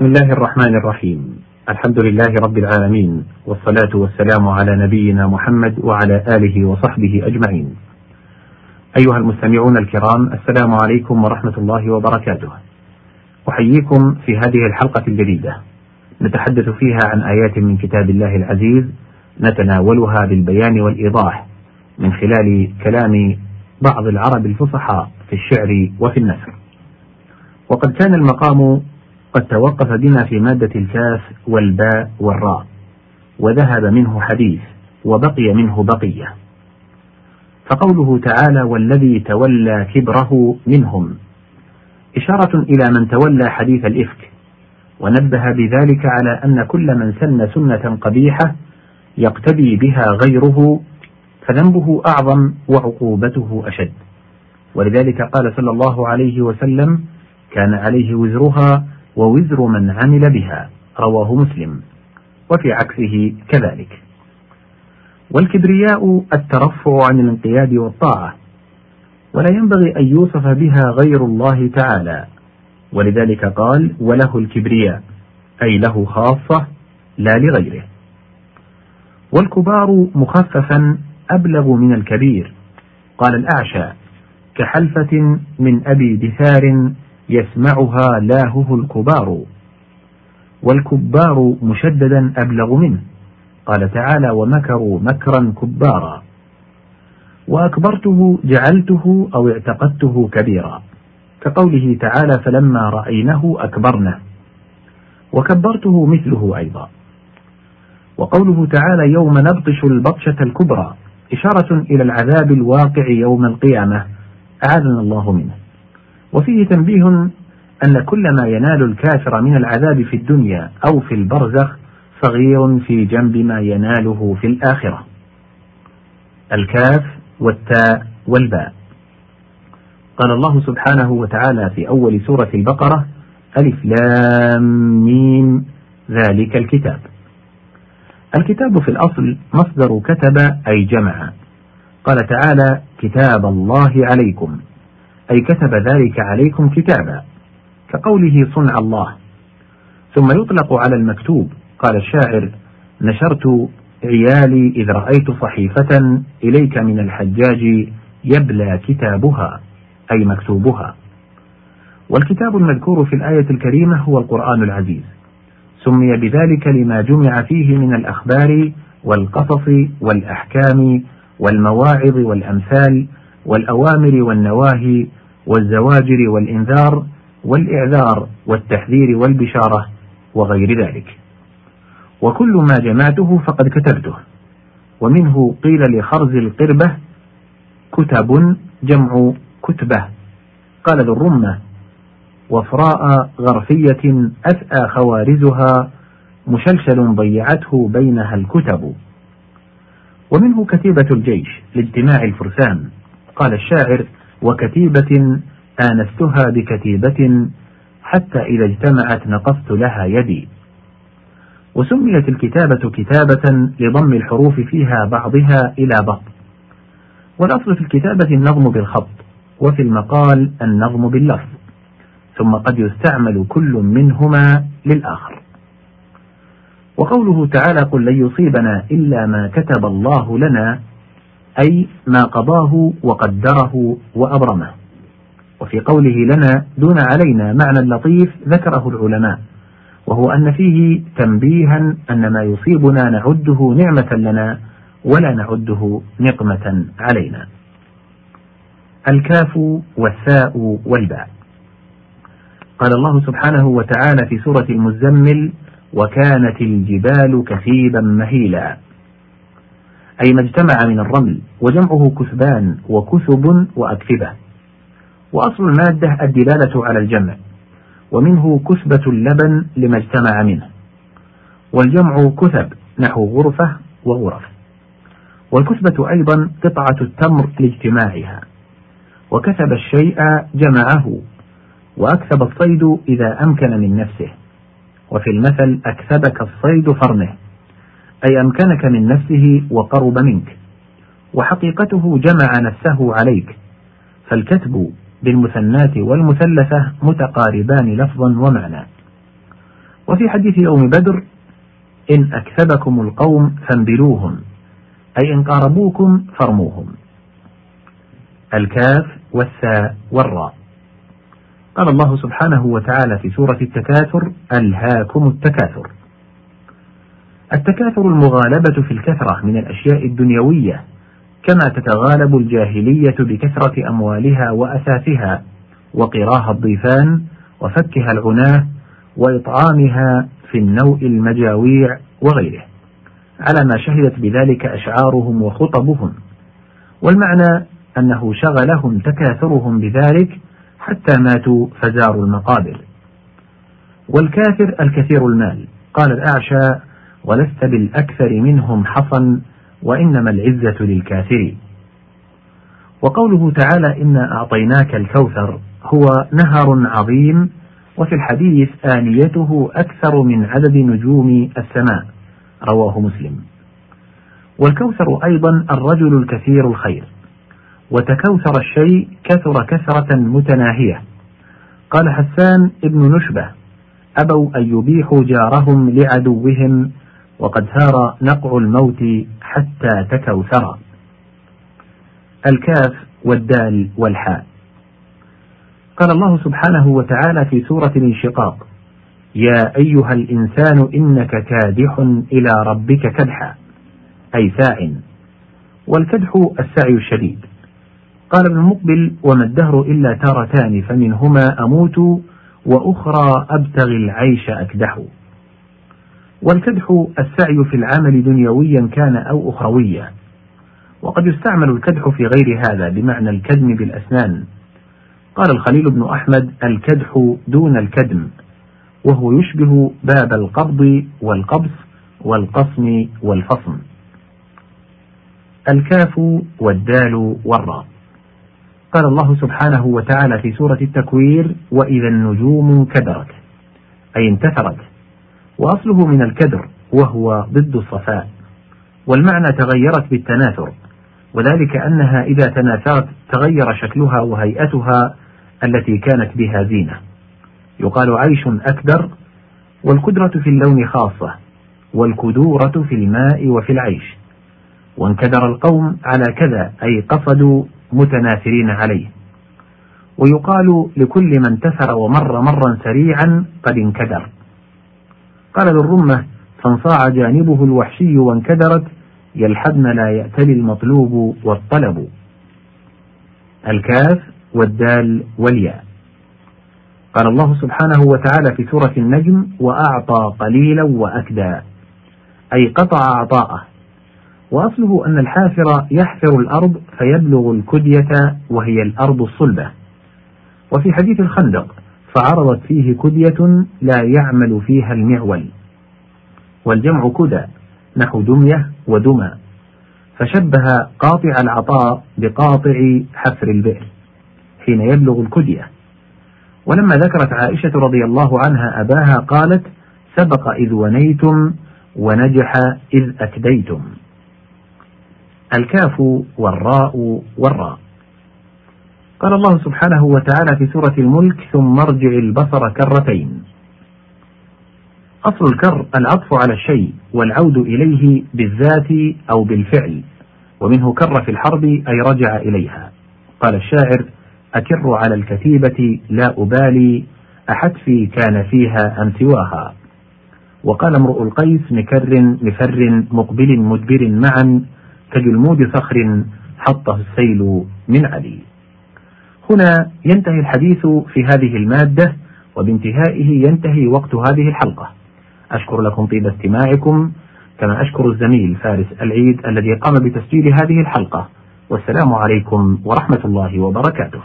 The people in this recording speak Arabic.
بسم الله الرحمن الرحيم. الحمد لله رب العالمين والصلاة والسلام على نبينا محمد وعلى آله وصحبه أجمعين. أيها المستمعون الكرام السلام عليكم ورحمة الله وبركاته. أحييكم في هذه الحلقة الجديدة. نتحدث فيها عن آيات من كتاب الله العزيز نتناولها بالبيان والإيضاح من خلال كلام بعض العرب الفصحاء في الشعر وفي النثر. وقد كان المقام قد توقف بنا في مادة الكاف والباء والراء وذهب منه حديث وبقي منه بقية. فقوله تعالى والذي تولى كبره منهم إشارة إلى من تولى حديث الإفك ونبه بذلك على أن كل من سن سنة قبيحة يقتدي بها غيره فذنبه أعظم وعقوبته أشد. ولذلك قال صلى الله عليه وسلم كان عليه وزرها ووزر من عمل بها. رواه مسلم. وفي عكسه كذلك. والكبرياء الترفع عن الانقياد والطاعة. ولا ينبغي أن يوصف بها غير الله تعالى. ولذلك قال وله الكبرياء. أي له خاصة لا لغيره. والكبار مخففا أبلغ من الكبير. قال الأعشى كحلفة من أبي دثار يسمعها لاهه الكبار والكبار مشددا أبلغ منه. قال تعالى ومكروا مكرا كبارا. وأكبرته جعلته أو اعتقدته كبيرا. كقوله تعالى فلما رأينه أكبرنه. وكبرته مثله أيضا. وقوله تعالى يوم نبطش البطشة الكبرى. إشارة إلى العذاب الواقع يوم القيامة أعاذنا الله منه. وفيه تنبيه أن كل ما ينال الكافر من العذاب في الدنيا أو في البرزخ صغير في جنب ما يناله في الآخرة. الكاف والتاء والباء. قال الله سبحانه وتعالى في أول سورة البقرة ألف لام ميم ذلك الكتاب. الكتاب في الأصل مصدر كتب أي جمع. قال تعالى كتاب الله عليكم. أي كتب ذلك عليكم كتابا كقوله صنع الله. ثم يطلق على المكتوب قال الشاعر نشرت عيالي إذ رأيت صحيفة إليك من الحجاج يبلى كتابها أي مكتوبها. والكتاب المذكور في الآية الكريمة هو القرآن العزيز. سمي بذلك لما جمع فيه من الأخبار والقصص والأحكام والمواعظ والأمثال والأوامر والنواهي والزواجر والإنذار والإعذار والتحذير والبشارة وغير ذلك. وكل ما جمعته فقد كتبته. ومنه قيل لخرز القربة كتب جمع كتبة. قال ذو الرمة وفراء غرفية أثأى خوارزها مشلشل ضيعته بينها الكتب. ومنه كتيبة الجيش لإجتماع الفرسان. قال الشاعر وكتيبة آنستها بكتيبة حتى إذا اجتمعت نقصت لها يدي. وسميت الكتابة كتابة لضم الحروف فيها بعضها إلى بعض. والأصل في الكتابة النظم بالخط وفي المقال النظم باللفظ. ثم قد يستعمل كل منهما للآخر. وقوله تعالى قل لن يصيبنا إلا ما كتب الله لنا أي ما قضاه وقدره وأبرمه. وفي قوله لنا دون علينا معنى لطيف ذكره العلماء وهو أن فيه تنبيها أن ما يصيبنا نعده نعمة لنا ولا نعده نقمة علينا. الكاف والثاء والباء. قال الله سبحانه وتعالى في سورة المزمل وكانت الجبال كثيبا مهيلا. أي ما اجتمع من الرمل وجمعه كثبان وكثب وأكثبة. وأصل المادة الدلالة على الجمع ومنه كثبة اللبن لما اجتمع منه. والجمع كثب نحو غرفة وغرف. والكثبة أيضا قطعة التمر لاجتماعها. وكثب الشيء جمعه وأكثب الصيد إذا أمكن من نفسه. وفي المثل أكثبك الصيد فرنه. أي أمكنك من نفسه وقرب منك وحقيقته جمع نفسه عليك فالكتب بالمثنات والمثلثة متقاربان لفظا ومعنى. وفي حديث يوم بدر إن أكسبكم القوم فانبلوهم أي إن قاربوكم فارموهم. الكاف والثاء والراء. قال الله سبحانه وتعالى في سورة التكاثر ألهاكم التكاثر. التكاثر المغالبة في الكثرة من الأشياء الدنيوية كما تتغالب الجاهلية بكثرة أموالها وأثاثها وقراها الضيفان وفكها العناة وإطعامها في النوء المجاويع وغيره. على ما شهدت بذلك أشعارهم وخطبهم. والمعنى أنه شغلهم تكاثرهم بذلك حتى ماتوا فزاروا المقابر. والكافر الكثير المال. قال الأعشى ولست بالأكثر منهم حصا وإنما العزة للكافر وقوله تعالى إنا أعطيناك الكوثر هو نهر عظيم وفي الحديث آنيته أكثر من عدد نجوم السماء رواه مسلم. والكوثر أيضا الرجل الكثير الخير. وتكوثر الشيء كثر كثرة متناهية. قال حسان ابن نشبة أبوا أن يبيحوا جارهم لعدوهم وقد ثار نقع الموت حتى تكوثر. الكاف والدال والحاء. قال الله سبحانه وتعالى في سورة الانشقاق يا أيها الإنسان إنك كادح إلى ربك كدحا أي ساع. والكدح السعي الشديد. قال ابن المقبل وما الدهر إلا تارتان فمنهما أموت وأخرى أبتغي العيش أكدح. والكدح السعي في العمل دنيويا كان أو أخرويا. وقد يستعمل الكدح في غير هذا بمعنى الكدم بالأسنان. قال الخليل بن أحمد الكدح دون الكدم وهو يشبه باب القبض والقبس والقصم والفصم. الكاف والدال والراء. قال الله سبحانه وتعالى في سورة التكوير وإذا النجوم انكدرت أي انتثرت. وأصله من الكدر وهو ضد الصفاء. والمعنى تغيرت بالتناثر وذلك أنها إذا تناثرت تغير شكلها وهيئتها التي كانت بها زينة. يقال عيش أكدر والكدرة في اللون خاصة والكدورة في الماء وفي العيش. وانكدر القوم على كذا أي قصدوا متناثرين عليه. ويقال لكل من انتثر ومر مرا سريعا قد انكدر. قال ذو الرمة فانصاع جانبه الوحشي وانكدرت يلحدن لا يأتلي المطلوب والطلب. الكاف والدال والياء. قال الله سبحانه وتعالى في سورة النجم وأعطى قليلا وأكدى أي قطع عطاءه. وأصله أن الحافر يحفر الأرض فيبلغ الكدية وهي الأرض الصلبة. وفي حديث الخندق فعرضت فيه كدية لا يعمل فيها المعول والجمع كدى نحو دمية ودمى فشبه قاطع العطاء بقاطع حفر البئر حين يبلغ الكدية. ولما ذكرت عائشة رضي الله عنها أباها قالت سبق إذ ونيتم ونجح إذ أكديتم. الكاف والراء والراء. قال الله سبحانه وتعالى في سورة الملك ثم ارجع البصر كرتين. أصل الكر العطف على الشيء والعود إليه بالذات أو بالفعل ومنه كر في الحرب أي رجع إليها. قال الشاعر أكر على الكتيبة لا أبالي أحتفي كان فيها أم سواها. وقال امرؤ القيس مكر مفر مقبل مدبر معا كجلمود صخر حطه السيل من علي. هنا ينتهي الحديث في هذه المادة وبانتهائه ينتهي وقت هذه الحلقة. أشكر لكم طيب استماعكم. كما أشكر الزميل فارس العيد الذي قام بتسجيل هذه الحلقة. والسلام عليكم ورحمة الله وبركاته.